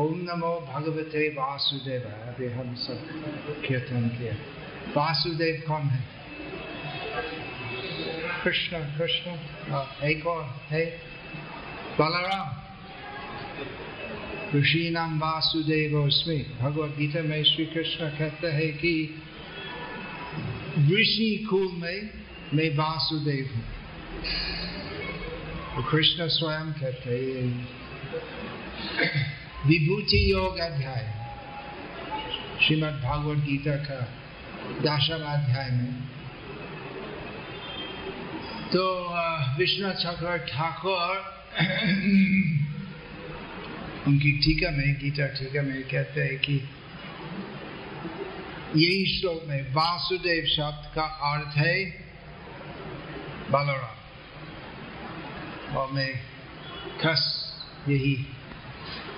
ओम नमो भगवते वासुदेव। अभी हम सब कीर्तन किया वासुदेव कौन है? कृष्ण कृष्ण। हाँ, एक और है। बलराम। ऋषि नाम वासुदेव उसमें भगवत गीता में श्री कृष्ण कहते हैं कि ऋषि कुल में मैं वासुदेव हूँ। तो कृष्ण स्वयं कहते हैं। विभूति योग अध्याय। श्रीमद् भागवत गीता का दशम अध्याय में। तो विष्णु चक्र ठाकुर, उनकी टीका में, गीता टीका में कहते हैं कि यही श्लोक में, वासुदेव शब्द का अर्थ है, बलराम। और मैं खस यही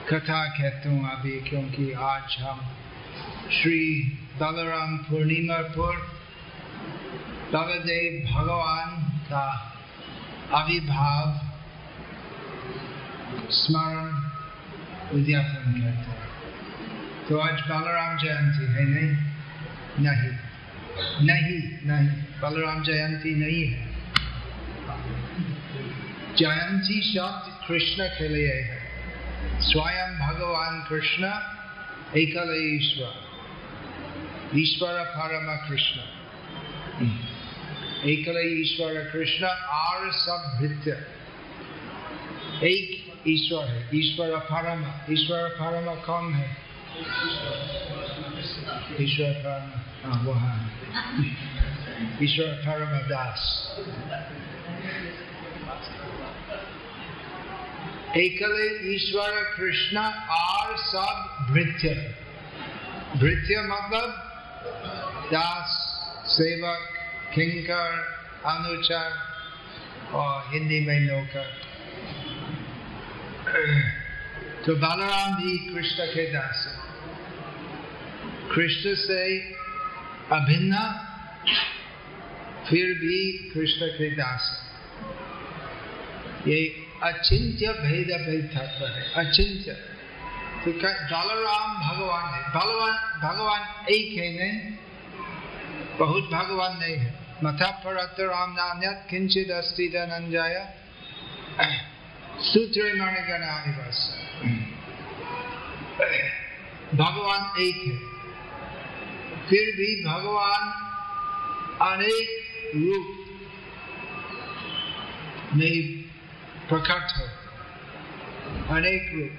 कथा कहता हूँ अभी क्योंकि आज हम श्री बलराम पूर्णिमा पर बलदेव भगवान का आविर्भाव स्मरण उद्यापन करते हैं। तो आज बलराम जयंती है, नहीं? नहीं। नहीं नहीं, बलराम जयंती नहीं है। जयंती शब्द कृष्ण के लिए है। स्वयं भगवान कृष्ण एकल ईश्वर ईश्वर परम कृष्ण एकल ईश्वर कृष्ण और सब भृत्य एक ईश्वर है ईश्वर परम ईश्वर परम कौन है ईश्वर परम हाँ ईश्वर परम दास एकले ईश्वर कृष्ण और सब भृत्य। भृत्य मतलब दास, सेवक, किंकर, अनुचर और हिंदी में नौकर। तो बलराम भी कृष्ण के दास कृष्ण से अभिन्न, फिर भी कृष्ण के दास ये अचिंत्य भेद भेद तत्व है। अचिंत्य तो क्या बलराम भगवान है? भगवान भगवान एक है नहीं? बहुत भगवान नहीं है। मथा पर राम नान्यत किंचित अस्ति धनंजय। सूत्र मणिगण बस भगवान एक है। फिर भी भगवान अनेक रूप। में प्रकट हो। अनेक रूप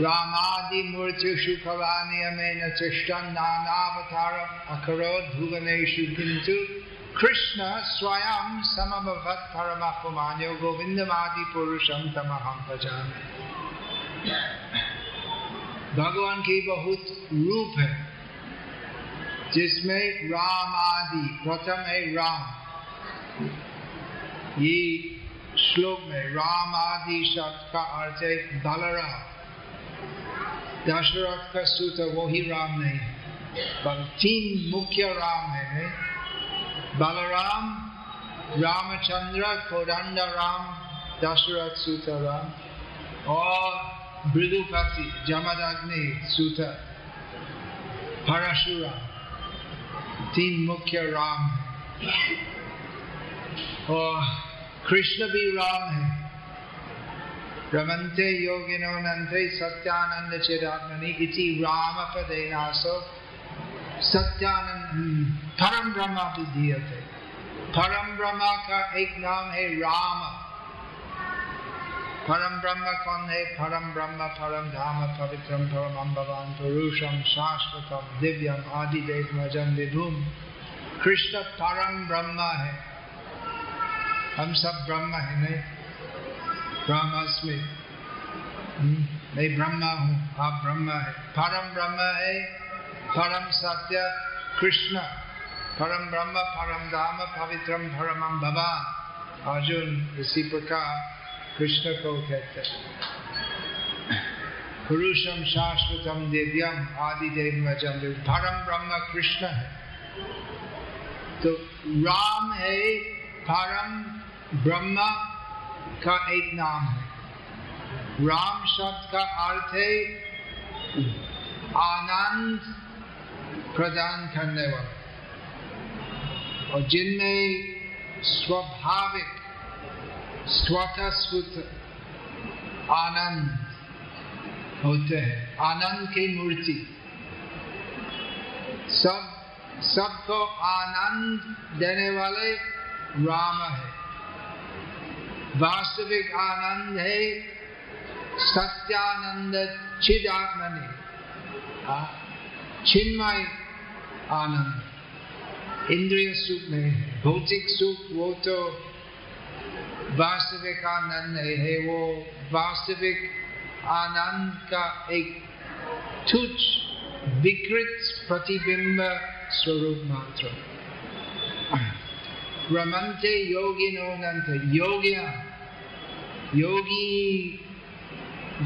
रामादि मूर्तिषु फलानियमेन चेष्टं नानावतारम् अकरोत् भुवनेषु किन्तु कृष्ण स्वयं समभवत् परमात्मान्यो गोविन्दमादि पुरुषं तमहं भजामि। भगवान की बहुत रूप है, जिसमें राम आदि प्रथम है राम। ये श्लोक में राम आदि शब्द का अर्थ है बलराम दशरथ का सूत्र वही राम नहीं बल तीन मुख्य राम है बलराम रामचंद्र कोदंड राम दशरथ सूत्र राम और मृदुपति जमदग्नि सूत्र परशुराम तीन मुख्य राम है और कृष्ण भी राम है रमन्ते योगिनो नन्ते सत्यानंद चिदात्मनि इति राम पदे नासो सत्यानंद परम ब्रह्मा विधीयते परम ब्रह्मा का एक नाम है राम परम ब्रह्म कौन है परम ब्रह्म परम धाम पवित्रम परम भगवान पुरुषम शाश्वतम दिव्यम आदिदेव भजन विभुम कृष्ण परम ब्रह्म है हम सब ब्रह्म है नहीं ब्रह्मस्मि मैं ब्रह्मा हूँ, आप ब्रह्म है। परम ब्रह्म है, परम सत्य कृष्ण। परम ब्रह्म, परम धाम पवित्रम परम भगवान अर्जुन इसी प्रकार कृष्ण को कहते हैं। पुरुषम शाश्वतम दिव्यम आदि देव। परम ब्रह्म कृष्ण है। तो राम है, परम ब्रह्म का एक नाम है। राम शब्द का अर्थ है आनंद प्रदान करने वाला। और जिनमें स्वाभाविक स्वतः आनंद होते हैं, आनंद की मूर्ति। सब, सबको आनंद देने वाले राम है। वास्तविक आनंद है, सत्यानंद चिदात्मनि। चिन्मय आनंद। इंद्रिय सुख है, भौतिक सुख, वो तो वास्तविक आनंद है वो वास्तविक आनंद का एक तुच्छ, विकृत प्रतिबिंब स्वरूप मात्र। रमनते योगिनो नंत योगिया, योगी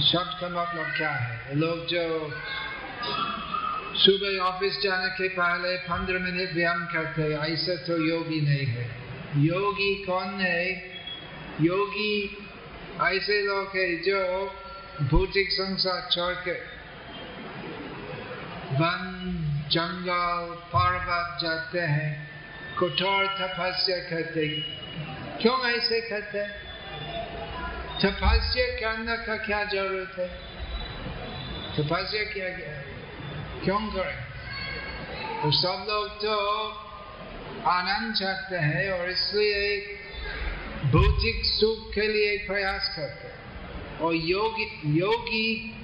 शब्द का मतलब क्या है? लोग जो सुबह ऑफ़िस जाने के पहले पंद्रह मिनट व्यायाम करते ऐसे तो योगी नहीं है। योगी कौन है? योगी ऐसे लोग है जो भौतिक संसार छोड़ के वन, जंगल, पर्वत जाते हैं। कठोर तपस्या करते क्यों ऐसे करते तपस्या करने का क्या ज़रूरत है? तपस्या किया गया। क्यों करें? तो सब लोग तो आनंद चाहते हैं और इसलिए भौतिक सुख के लिए प्रयास करते हैं। और योगी योगी,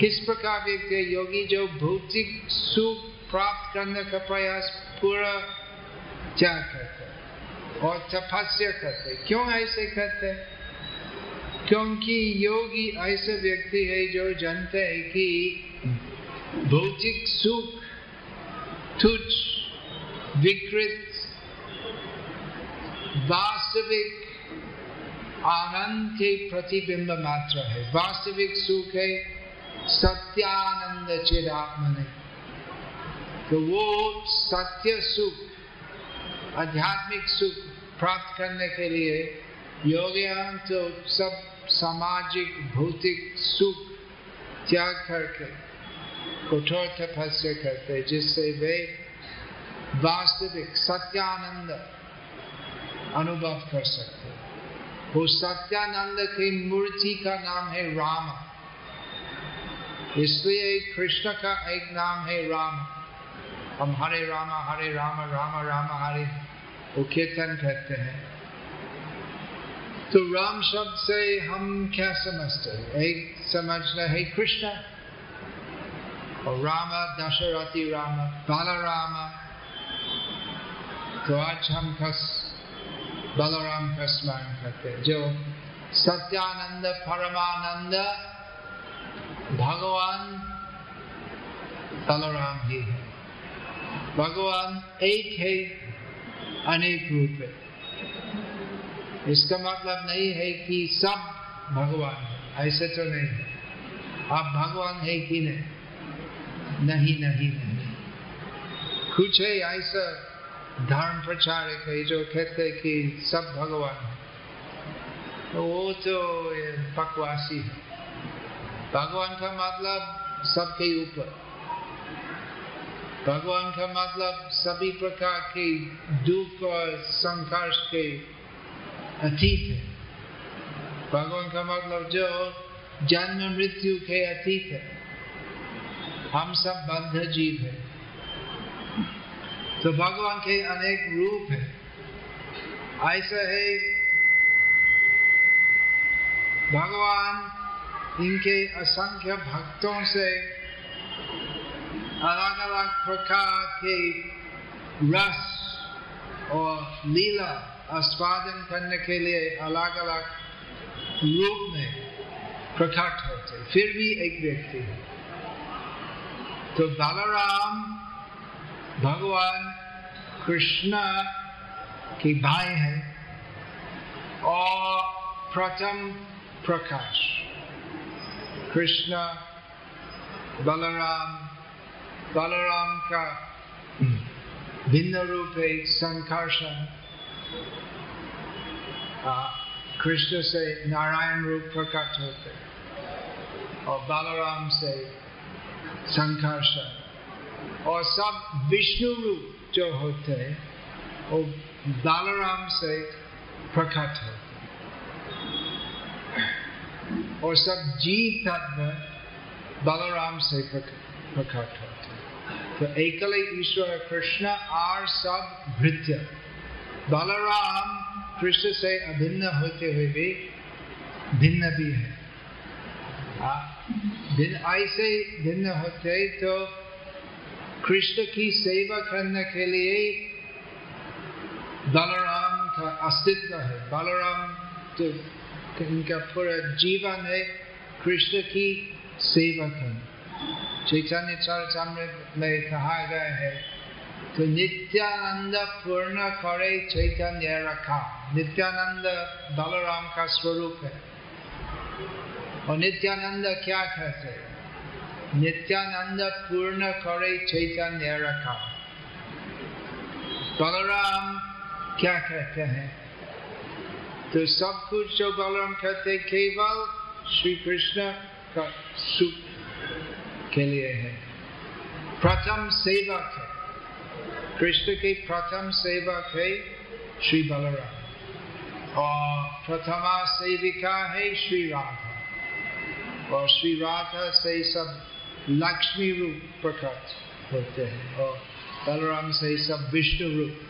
किस प्रकार व्यक्ति योगी जो भौतिक सुख प्राप्त करने का प्रयास पूरा त्याग करते और तपस्या करते क्यों ऐसे करते क्योंकि योगी ऐसे व्यक्ति है जो जानते है कि भौतिक सुख, तुच्छ, विकृत, वास्तविक आनंद के प्रतिबिंब मात्र है। वास्तविक सुख है, सत्यानंद चिदात्मन तो वो सत्य सुख आध्यात्मिक सुख प्राप्त करने के लिए योगियान तो सब सामाजिक, भौतिक सुख त्याग करके कठोर तपस्या करते जिससे वे वास्तविक सत्यानंद अनुभव कर सकते वो सत्यानंद की मूर्ति का नाम है राम। इसलिए कृष्ण का एक नाम है राम। हम हरे राम हरे राम राम राम, हरे वो कीर्तन करते हैं। तो राम शब्द से हम क्या समझते हैं? एक समझना है कृष्ण, और राम, दशरथी राम, बालाराम तो आज हम कस बलराम का स्मरण करते जो सत्यानंद, परमानंद, भगवान बलराम ही है। भगवान एक है अनेक रूप है। इसका मतलब नहीं है कि सब भगवान है, ऐसे तो नहीं। है आप भगवान है कि नहीं? नहीं नहीं नहीं। कुछ है ऐसा धर्म प्रचारक है जो कहते कि सब भगवान है। वो तो पकवासी है। भगवान का मतलब सबके ऊपर। भगवान का मतलब सभी प्रकार के दुख और संघर्ष के अतीत है। भगवान का मतलब जो जन्म मृत्यु के अतीत है। हम सब बद्ध जीव है। तो भगवान के अनेक रूप है। ऐसा है, भगवान इनके असंख्य भक्तों से अलग अलग प्रकार के रस और लीला आस्वादन करने के लिए अलग अलग रूप में प्रकट होते फिर भी एक व्यक्ति है तो बलराम भगवान कृष्ण के भाई है और प्रथम प्रकाश कृष्ण बलराम बलराम का भिन्न रूप है संकर्षण कृष्ण से नारायण रूप प्रकट होते और बलराम से संकर्षण और सब विष्णु रूप जो होते वो बलराम से प्रकट होते और सब जीव तत्व बलराम से प्रकट होते तो एकल ईश्वर कृष्ण, आर सब भृत्य। बलराम कृष्ण से अभिन्न होते हुए भी भिन्न भी है। ऐसे भिन्न होते तो कृष्ण की सेवा करने के लिए बलराम का अस्तित्व है। बलराम तो इनका पूरा जीवन है कृष्ण की सेवा करना। चैतन्य चरितमृत में कहा गया है। तो नित्यानंद पूर्ण करे चैतन्य रखा। नित्यानंद बलराम का स्वरूप है। और नित्यानंद क्या कहते नित्यानंद पूर्ण करे चैतन्य रखा। बलराम क्या कहते हैं? तो सब कुछ जो बलराम कहते केवल श्री कृष्ण का के लिए है। प्रथम सेवक है। कृष्ण के प्रथम सेवक है श्री बलराम। और प्रथमा सेविका है श्री राधा। और श्री राधा से सब लक्ष्मी रूप प्रकट होते हैं। और बलराम से सब विष्णु रूप।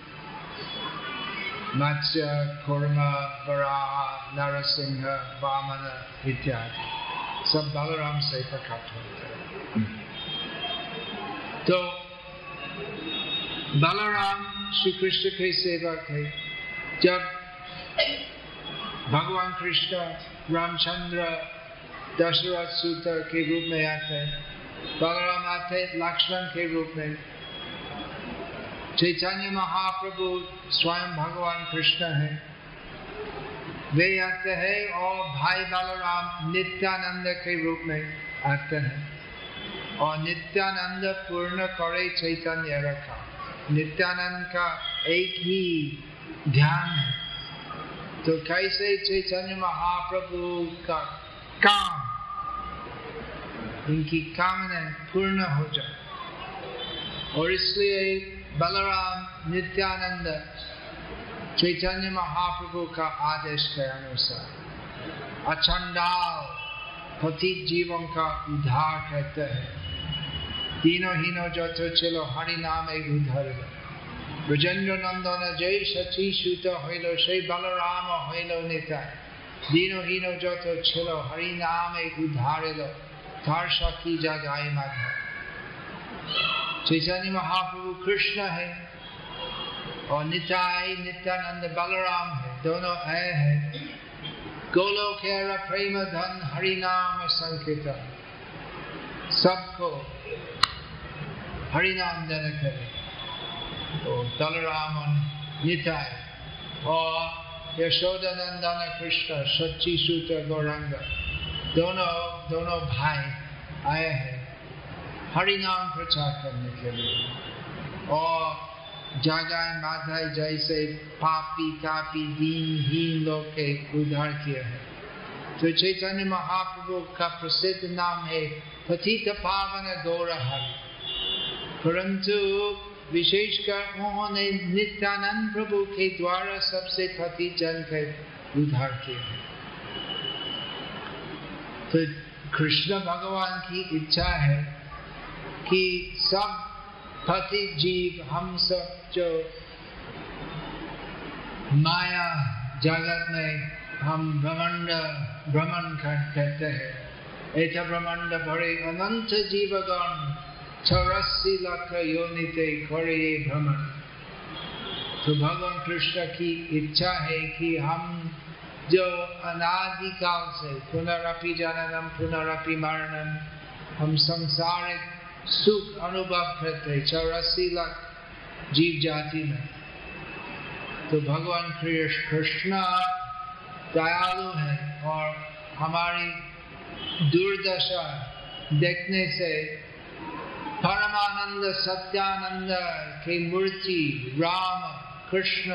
मत्स्य कुर्म वराह नरसिंह वामन इत्यादि। सब बलराम से प्रकट होते हैं। तो बलराम श्री कृष्ण के सेवक है जब भगवान कृष्ण रामचंद्र दशरथ सूत्र के रूप में आते, बलराम आते लक्ष्मण के रूप में। चैतन्य महाप्रभु स्वयं भगवान कृष्ण है। वे आते हैं और भाई बलराम नित्यानंद के रूप में आते हैं। और नित्यानंद पूर्ण करे चैतन्य रखा नित्यानंद का एक ही ध्यान है। तो कैसे चैतन्य महाप्रभु का काम? इनकी कामना पूर्ण हो जाए। और इसलिए बलराम नित्यानंद चैतन्य महाप्रभु का आदेश के अनुसार अचंडाल पतित जीवन का उद्धार कहते हैं। तीनों हीनो जो तो चलो हरि नाम एक उद्धार ब्रजेंद्र नंदन जय सची সুত হইল সেই বলরাম হইল নিতাই দীনহীন যত ছিল হরি নাম এক উদ্ধার এলো তার সাক্ষী যা গায়ে মাধা चैतन्य महाप्रभु कृष्ण है और निताई नित्यानंद बलराम है दोनों है है गोलोक प्रेम धन हरि नाम संकीर्तन सबको हरि नाम देने करे तो बलराम निताय और यशोदानंदन कृष्ण, सच्ची सूत्र गौरंग, दोनों दोनों भाई आए हैं हरि नाम प्रचार करने के लिए। और जगह माधाई जैसे पापी कापी दीनहीन लोग के उद्धार किया है। तो चैतन्य महाप्रभु का प्रसिद्ध नाम है, पतित पावन गौर हरि परंतु विशेषकर उन्होंने नित्यानंद प्रभु के द्वारा सबसे पति जन के उद्धार किया तो कृष्ण भगवान की इच्छा है कि सब पति जीव हम सब जो माया जगत में हम ब्रह्मांड भ्रमण करते हैं। ऐसा ब्रह्मांड भरे अनंत जीवगण चौरासी लाख योनिते करे भ्रमण तो भगवान कृष्ण की इच्छा है कि हम जो अनादिकाल से पुनरअपि जननम, पुनरअपि मरणम, हम संसारिक सुख अनुभव करते चौरासी लाख जीव जाति में। तो भगवान कृष्ण दयालु है और हमारी दुर्दशा देखने से परमानंद, सत्यानंद की मूर्ति राम, कृष्ण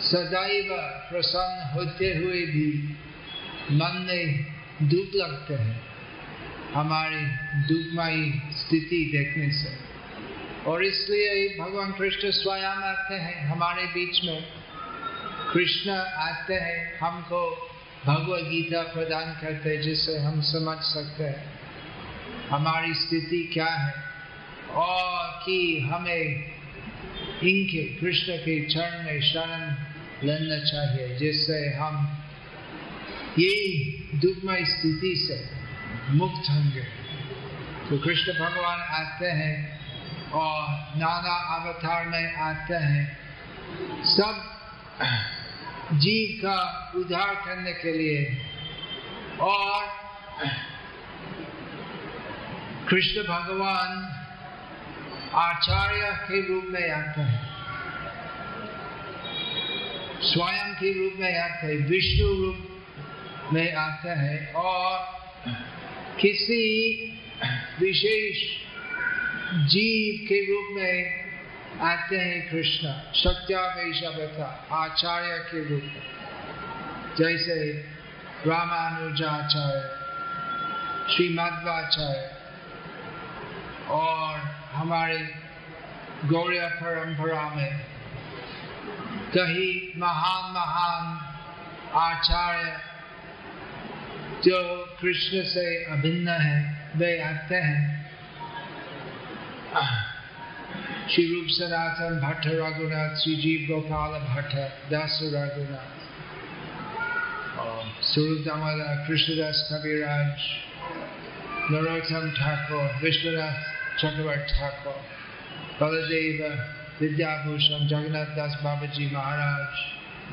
सदैव प्रसन्न होते हुए भी मन में दुख लगते हैं। हमारी दुखमयी स्थिति देखने से। और इसलिए भगवान कृष्ण स्वयं आते हैं हमारे बीच में। कृष्ण आते हैं, हमको भगवत गीता प्रदान करते हैं जिससे हम समझ सकते हैं। हमारी स्थिति क्या है? और कि हमें इनके, कृष्ण के चरण में शरण लेना चाहिए, जिससे हम ये दुखमय स्थिति से मुक्त होंगे। तो कृष्ण भगवान आते हैं और नाना अवतार में आते हैं। सब जीव का उद्धार करने के लिए और कृष्ण भगवान आचार्य के रूप में आते हैं। स्वयं के रूप में आते हैं, विष्णु रूप में आते हैं और किसी विशेष जीव के रूप में आते हैं कृष्ण। सत्यावेशवता आचार्य के रूप में। जैसे रामानुजाचार्य, श्रीमद्वाचार्य और हमारे गौरव परंपरा में कहीं महान महान आचार्य जो कृष्ण से अभिन्न है, वे आते हैं। श्री रूप सनातन भट्ट, रघुनाथ, श्री जीव गोपाल भट्ट, दास रघुनाथ दामोदर कृष्णदास कविराज, नरोत्तम ठाकुर, विश्वनाथ बलदेव विद्याभूषण जगन्नाथ दास बाबा जी महाराज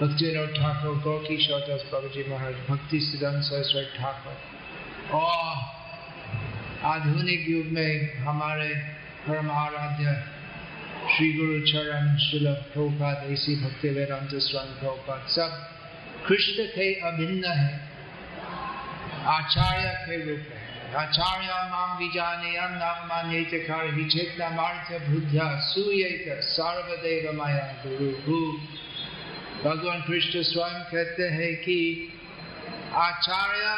भक्तिनोद ठाकुर गौकिशोर दास बाबा जी महाराज भक्ति सिद्धांत सरस्वती ठाकुर और आधुनिक युग में हमारे परम आराध्य श्री गुरु चरण शिल प्रभुपाद ऐसी भक्ति वेदांत स्वामी प्रभुपाद, सब कृष्ण के अभिन्न है, आचार्य के रूप में। नाम मान्य चकार ही चेतना मार्थ बुद्धा सूयत सर्वदेव माया गुरु भू भगवान कृष्ण स्वयं कहते हैं कि आचार्य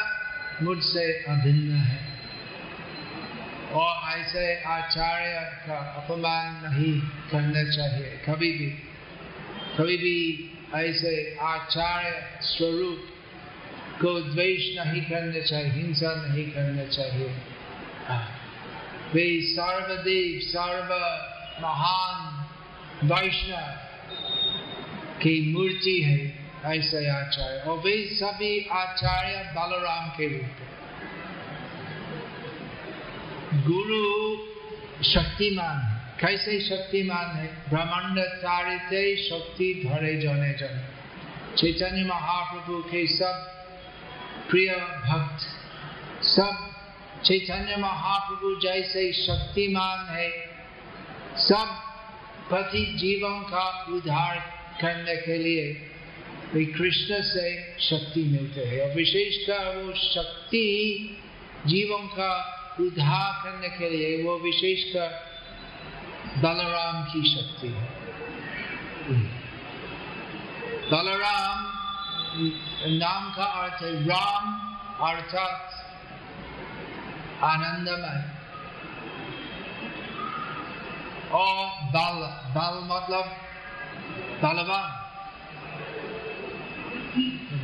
मुझसे अभिन्न है और ऐसे आचार्य का अपमान नहीं करना चाहिए कभी भी कभी भी ऐसे आचार्य स्वरूप को द्वेष नहीं करना चाहिए, हिंसा नहीं करना चाहिए। वे सर्वदेव, सर्व महान वैष्णव की मूर्ति है, ऐसे आचार्य। और वे सभी आचार्य बलराम के रूप गुरु शक्तिमान कैसे शक्तिमान है? ब्रह्मांड तारिते शक्ति धरे जने जन। चैतन्य महाप्रभु के सब प्रिय भक्त, सब चैतन्य महाप्रभु जैसे शक्तिमान है, सब पति जीवों का उद्धार करने के लिए कृष्ण से शक्ति मिलते हैं। और विशेषकर वो शक्ति जीवों का उद्धार करने के लिए वो विशेषकर बलराम की शक्ति है। बलराम नाम का अर्थ है राम, अर्थात आनंदमय। और बल बल मतलब बलवान।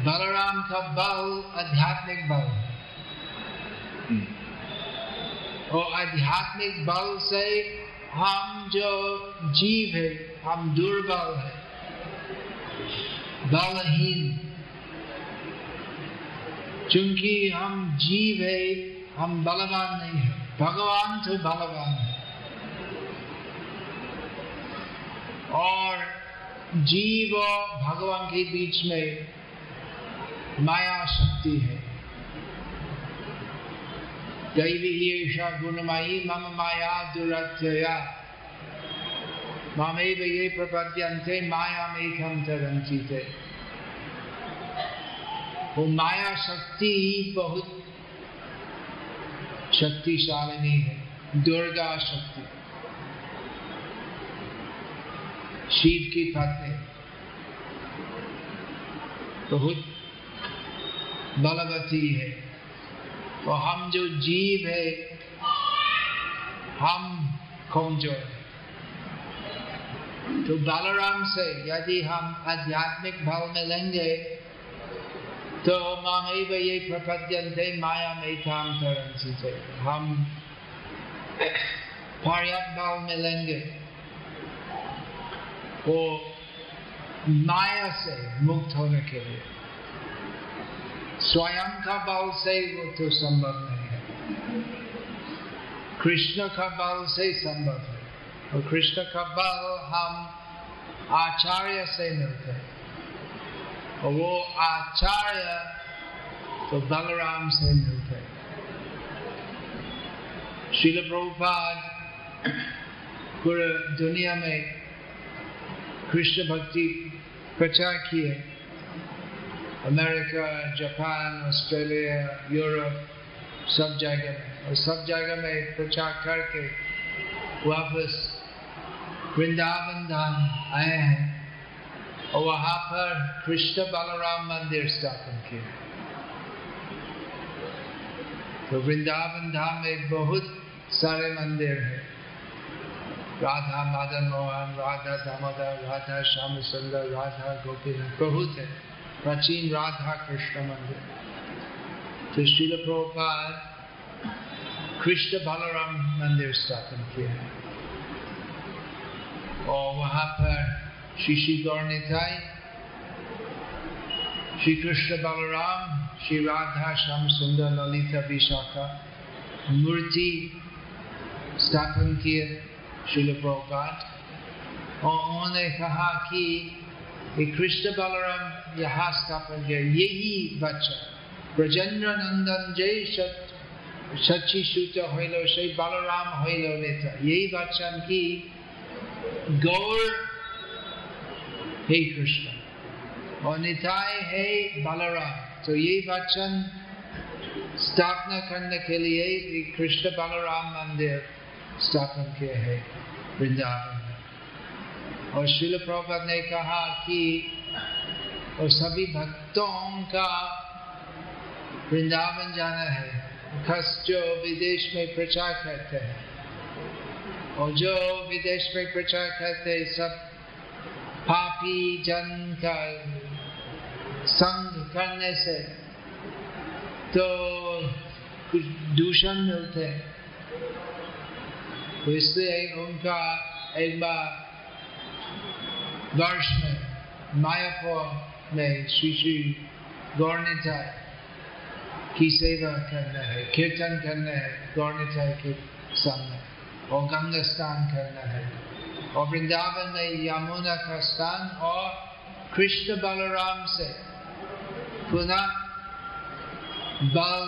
बलराम का बल आध्यात्मिक बल और आध्यात्मिक बल से हम जो जीव है, हम दुर्बल है। बलहीन। क्योंकि हम जीव है, हम बलवान नहीं है। भगवान तो बलवान है। और जीव और भगवान के बीच में माया शक्ति है। दैवी ईर्षा गुणमयी, मम माया दुरत्यया मामेव ये प्रपद्यन्ते माया मेघम तरंचिते वो माया शक्ति बहुत शक्तिशालिनी है, दुर्गा शक्ति। शिव की पत्नी बहुत बलवती है। तो हम जो जीव है, हम कमज़ोर है? तो बलराम से यदि हम आध्यात्मिक भाव में लेंगे तो मामेव ये प्रपद्यंते माया में काम करें हम पर्याप्त भाव में लेंगे। वो माया से मुक्त होने के लिए। स्वयं का बल से वो तो संभव नहीं है। कृष्ण का बल से संभव है। और कृष्ण का बल हम आचार्य से मिलते हैं। और वो आचार्य तो बलराम से मिलते शिल प्रभुपाद, पूरे दुनिया में कृष्ण भक्ति प्रचार किए। अमेरिका, जापान, ऑस्ट्रेलिया, यूरोप, सब जगह में। और सब जगह में प्रचार करके वापस वृंदावन धाम आए हैं। और वहाँ पर कृष्ण बलराम मंदिर स्थापन किया तो वृंदावन धाम में बहुत सारे मंदिर है राधा मदन मोहन राधा दामोदर राधा श्याम सुंदर राधा गोपीनाथ बहुत है प्राचीन राधा कृष्ण मंदिर तो शिल प्रभुपाद कृष्ण बालाराम मंदिर स्थापन किया और वहाँ पर श्री Shri Gaurnitai, श्री कृष्ण बलराम श्री राधा श्याम सुंदर ललिता विशाखा मूर्ति स्थापन किए शिल प्रभुपाद और उन्होंने कहा कि ये कृष्ण बलराम यहाँ स्थापन किया यही बच्चा ब्रजेंद्र नंदन जय सत सची सूत हो बलराम हो यही बच्चा की गौर हे कृष्ण और निताय है बलराम तो ये वचन स्थापना करने के लिए कृष्ण बलराम मंदिर स्थापन किए है वृंदावन और शिल प्रभुपद ने कहा कि और सभी भक्तों का वृंदावन जाना है खस जो विदेश में प्रचार करते हैं और जो विदेश में प्रचार करते हैं सब पापी जन का संग करने से तो कुछ दूषण मिलते तो इसलिए उनका एक बार वर्ष में, मायापुर में श्री श्री गौरनिताय की सेवा करना है, कीर्तन करना है, गौरनिताय के सामने और गंगा स्नान करना है। और वृंदावन में यमुना का स्थान और कृष्ण बलराम से पुनः बल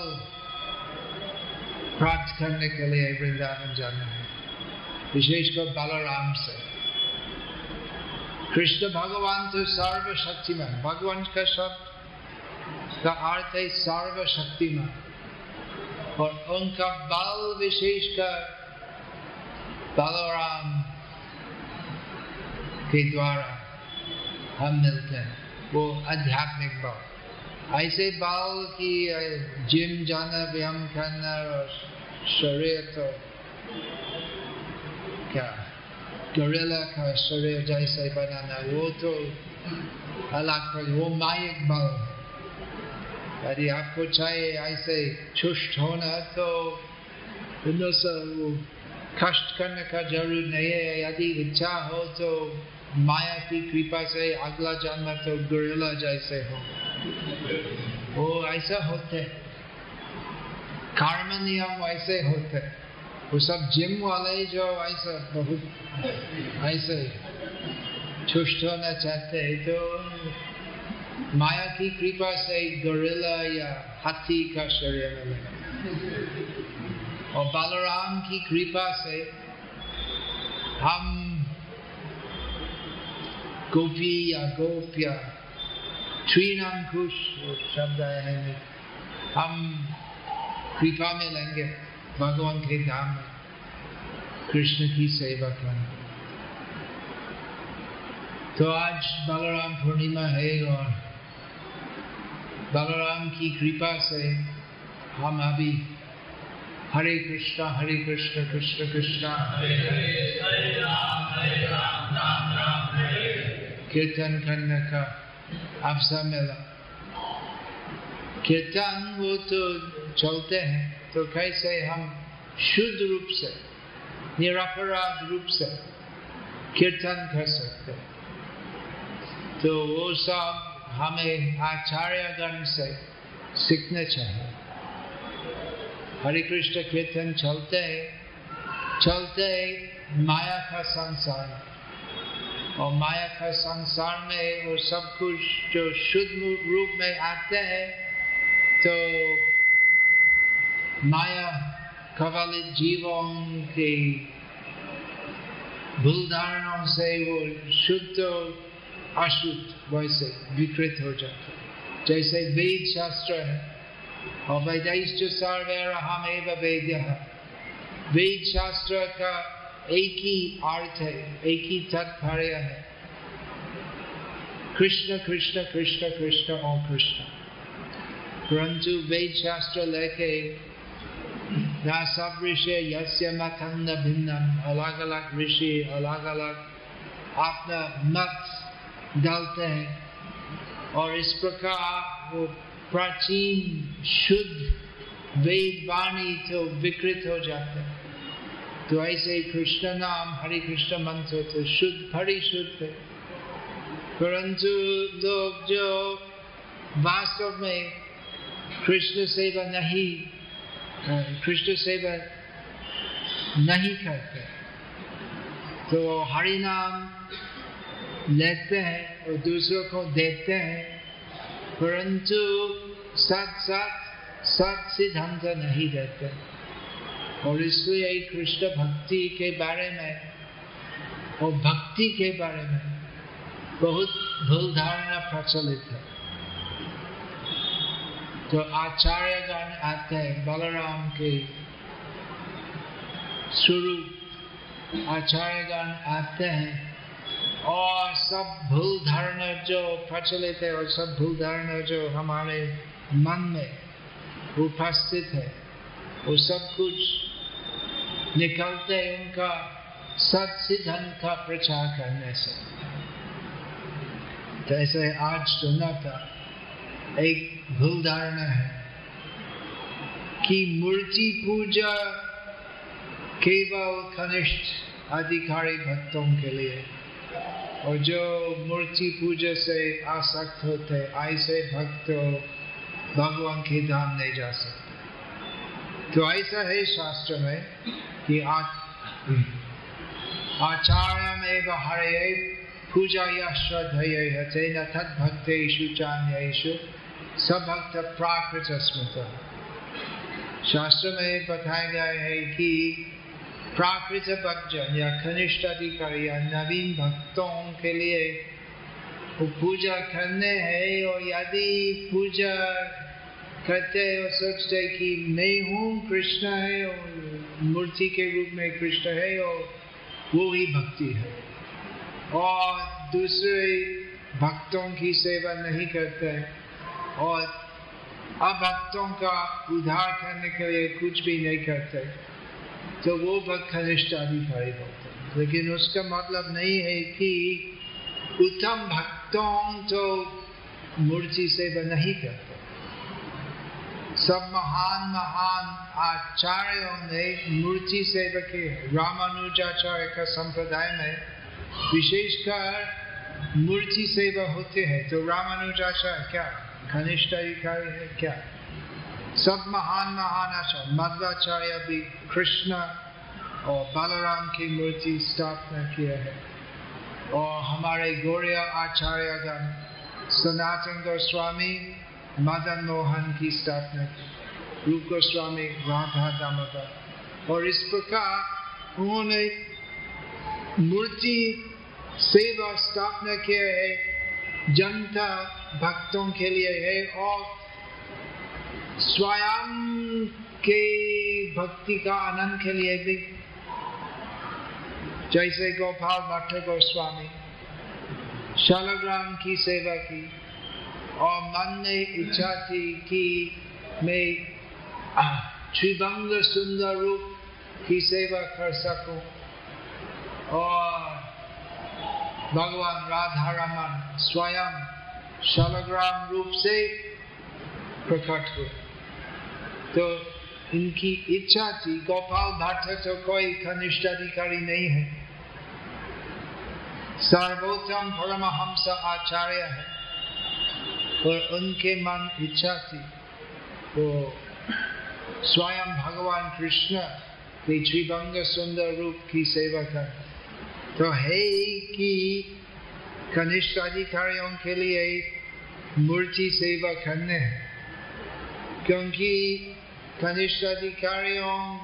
प्राप्त करने के लिए वृंदावन जाना है विशेषकर बलराम से कृष्ण भगवान तो सर्वशक्तिमान भगवान का शब्द का अर्थ है सर्वशक्तिमान और उनका बल विशेष कर बलराम के द्वारा हम मिलते हैं। वो आध्यात्मिक बल ऐसे बल की जिम जाना, व्यायाम करना और शरीर तो क्या? गोरिल्ला का शरीर जैसे बनाना, वो तो अलग वो माइक बल यदि आपको चाहिए ऐसे चुष्ट होना तो कष्ट करने का ज़रूर नहीं है। यदि इच्छा हो तो माया की कृपा से, अगला जन्म तो गोरिल्ला जैसे हो। वो ऐसा होते। कर्म नियम वैसे होते। वो सब जिम वाले जो ऐसा बहुत, ऐसे चुष्ट होना चाहते हैं तो माया की कृपा से गोरिल्ला या हाथी का शरीर में। और बलराम की कृपा से हम गोपी या गोप या त्रिनांकुश शब्द है हम कृपा में लेंगे भगवान के धाम में कृष्ण की सेवा करना तो आज बलराम पूर्णिमा है और बलराम की कृपा से हम अभी हरे कृष्णा, हरे कृष्ण कृष्ण, कृष्णा। कीर्तन करने का अवसर मिला कीर्तन वो तो चलते हैं तो कैसे हम शुद्ध रूप से निरपराध रूप से कीर्तन कर सकते तो वो सब हमें आचार्यगण से सीखने चाहिए हरे कृष्ण कीर्तन चलते चलते माया का संसार और माया का संसार में वो सब कुछ जो शुद्ध रूप में आते हैं तो माया कवलित जीवों की भूल धारणों से वो शुद्ध अशुद्ध वैसे विकृत हो जाता जैसे वेद शास्त्र है, और वैदिष्ट सर्वेर हम वेद्य। वेद शास्त्र का एक ही अर्थ है, एक ही तात्पर्य है। कृष्ण कृष्ण कृष्ण कृष्ण और कृष्ण। परंतु वेद शास्त्र लेके ना सब ऋषि यस्य मतम न भिन्नम। अलग अलग ऋषि, अलग अलग अपना मत डालते हैं। और इस प्रकार वो प्राचीन, शुद्ध वेद वाणी तो विकृत हो जाते हैं। तो ऐसे ही कृष्ण नाम हरे कृष्ण मंत्र तो शुद्ध परिशुद्ध है परंतु लोग जो वास्तव में कृष्ण सेवा नहीं कृष्ण सेवा नहीं करते तो हरि नाम लेते हैं और दूसरों को देते हैं। परंतु साथ साथ सत सिद्धांत नहीं देते। और इसलिए कृष्ण भक्ति के बारे में और भक्ति के बारे में बहुत भूल धारणा प्रचलित है। तो आचार्य गण आते हैं, बलराम के स्वरूप आचार्यगण आते हैं और सब भूल धारणा जो प्रचलित है और सब भूल धारणा जो हमारे मन में उपस्थित है, वो सब कुछ निकलते उनका सत्य धन का प्रचार करने से। जैसे आज सुना था, एक भूल धारणा है कि मूर्ति पूजा केवल कनिष्ठ अधिकारी भक्तों के लिए, और जो मूर्ति पूजा से आसक्त होते, ऐसे भक्त भगवान के धाम नहीं जा सकते। तो ऐसा है शास्त्र में कि आचार्य में हरे पूजा या श्रद्धेय तेन तद भक्तेषु चान्येषु सभक्त प्राकृत स्मृत शास्त्र में बताया गया है कि प्राकृत भक्तजन या कनिष्ठ अधिकारी या नवीन भक्तों के लिए वो पूजा करने हैं और यदि पूजा करते और सोचते कि मैं हूँ कृष्ण है और मूर्ति के रूप में कृष्ण है और वो ही भक्ति है। और दूसरे भक्तों की सेवा नहीं करते और अभक्तों का उद्धार करने के लिए कुछ भी नहीं करते। तो वो भक्त कनिष्ठ अधिकारी होते हैं। लेकिन उसका मतलब नहीं है कि उत्तम भक्तों तो मूर्ति सेवा नहीं करते। सब महान महान आचार्यों ने मूर्ति की है रामानुजाचार्य का संप्रदाय में विशेषकर मूर्ति सेवा होते हैं। तो रामानुजाचार्य क्या? कनिष्ठ अधिकारी है क्या? सब महान महान आचार्य। मध्वाचार्य भी कृष्ण और बलराम की मूर्ति स्थापना किया है। और हमारे गौरिया आचार्यगण सनातन गोस्वामी मदन मोहन की स्थापना की रूप गोस्वामी राधा दामोदर और इस प्रकार उन्होंने मूर्ति सेवा स्थापना किया है, जनता, भक्तों के लिए है और स्वयं के भक्ति का आनंद के लिए भी। जैसे गोपाल भट्ट गोस्वामी, शालग्राम की सेवा की। और मन ने इच्छा थी कि मैं त्रिभंग सुंदर रूप की सेवा कर सकूँ और भगवान राधा रमन स्वयं शालग्राम रूप से प्रकट हुए तो इनकी इच्छा थी गोपाल भट्ट तो कोई कनिष्ठ अधिकारी नहीं है सर्वोत्तम परमहंस आचार्य है और उनके मन इच्छा थी। वो स्वयं भगवान कृष्ण की सुंदर रूप की सेवा कर। तो है कि कनिष्ठ अधिकारियों के लिए मूर्ति सेवा करने क्योंकि कनिष्ठ अधिकारियों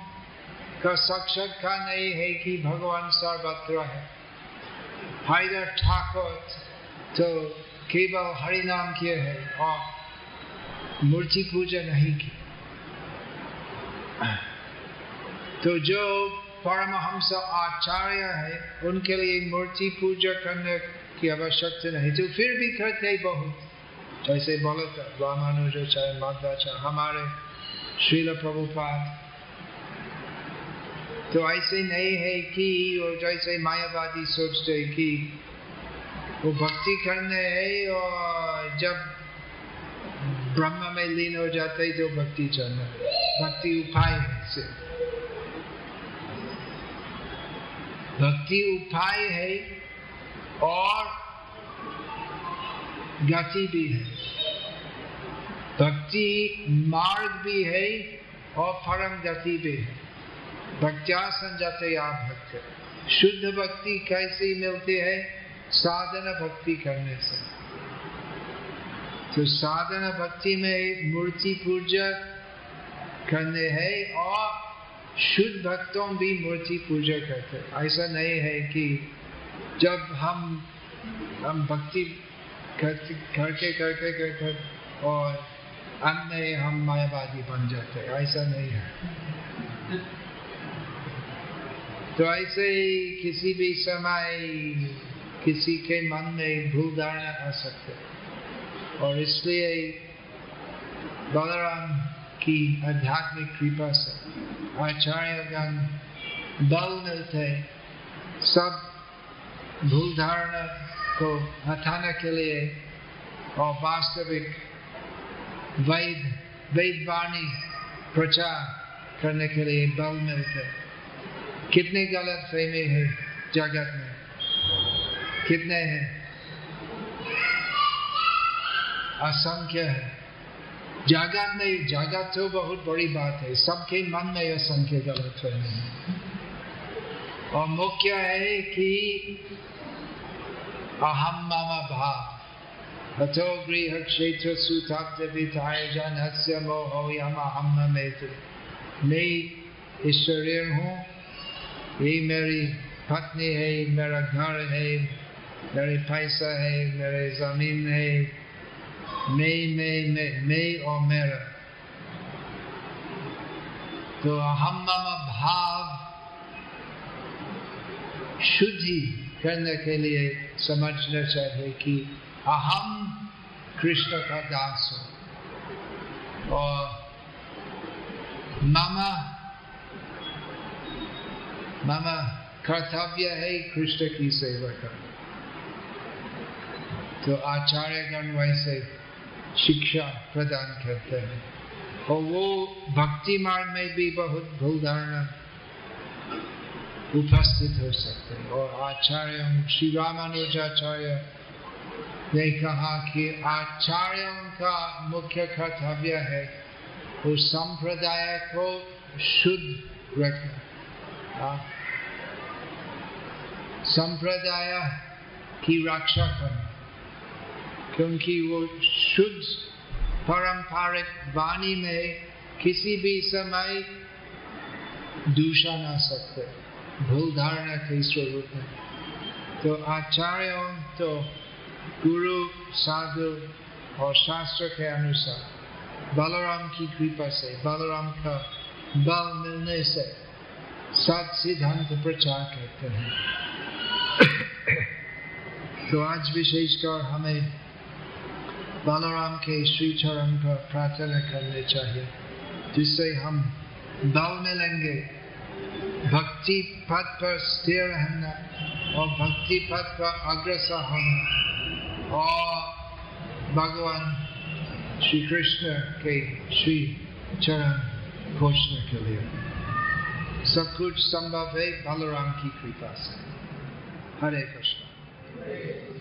का साक्षर साक्षात्कार नहीं है कि भगवान सर्वत्र है। हैदर ठाकुर तो केवल हरि नाम किए है। और मूर्ति पूजा नहीं की। तो जो परमहंस आचार्य है, उनके लिए मूर्ति पूजा करने की आवश्यकता नहीं। तो फिर भी करते ही बहुत। जैसे बोले तो रामानुजाचार्य माधवाचार्य हमारे श्रील प्रभुपाद। तो ऐसे नहीं है कि वो जैसे मायावादी सोचते कि वो भक्ति करने है और जब ब्रह्म में लीन हो जाते तो भक्ति चलना। भक्ति उपाय है सिर्फ़ भक्ति उपाय है और गति भी है। भक्ति मार्ग भी है और परम गति भी है। भक्त्या संजाते आप भक्त। शुद्ध भक्ति कैसे मिलती है? साधन भक्ति करने से। तो साधन भक्ति में मूर्ति पूजा करने है और शुद्ध भक्तों भी मूर्ति पूजा करते ऐसा नहीं है कि जब हम हम भक्ति करते करके करके करते और अंत में हम मायावादी बन जाते ऐसा नहीं है। तो ऐसे ही किसी भी समय किसी के मन में भूल धारणा आ सकते और इसलिए बलराम की आध्यात्मिक कृपा से आचार्य आचार्यगण बल मिलते सब भूल धारणा को हटाने के लिए और वास्तविक वैद वेद वाणी प्रचार करने के लिए बल मिलते कितने गलत फहमी है जगत में। कितने हैं? असंख्य है। जागत नहीं जागत तो बहुत बड़ी बात है। सबके मन में असंख्य गलत फहमी है। और मुख्य है कि अहम मामा भाव। अथो गृह क्षेत्र सुतप्त विधाय जन हस्य मोह यम अहम में इस हूँ, ये मेरी पत्नी है मेरा घर है मेरे पैसा है मेरे ज़मीन है मैं मैं मैं और मेरा तो हम मम भाव शुद्धि करने के लिए समझना चाहिए कि अहम कृष्ण का दास हो और मामा मामा कर्तव्य है कृष्ण की सेवा करना तो आचार्यगण वैसे शिक्षा प्रदान करते हैं। और वो भक्ति मार्ग में भी बहुत भूल धारणा उपस्थित हो सकते हैं। और आचार्य, श्री रामानुजाचार्य ने कहा कि आचार्यों का मुख्य कर्तव्य है वो संप्रदाय को शुद्ध रखना। संप्रदाय की रक्षा करना। क्योंकि वो शुद्ध पारंपरिक वाणी में किसी भी समय दूषा ना सकते, भूल धारणा के स्वरूप है तो आचार्य तो गुरु, साधु और शास्त्र के अनुसार, बलराम की कृपा से, बलराम का बल मिलने से सत सिद्धांत प्रचार करते हैं। तो आज विशेषकर हमें बलराम के श्री चरण पर प्रार्थना करने चाहिए, जिससे हम बल मिलेंगे भक्ति पद पर स्थिर रहना और भक्ति पद पर अग्रसर होना। और भगवान श्री कृष्ण के श्री चरण घोषणा के लिए। सब कुछ संभव है बलराम की कृपा से। हरे कृष्ण।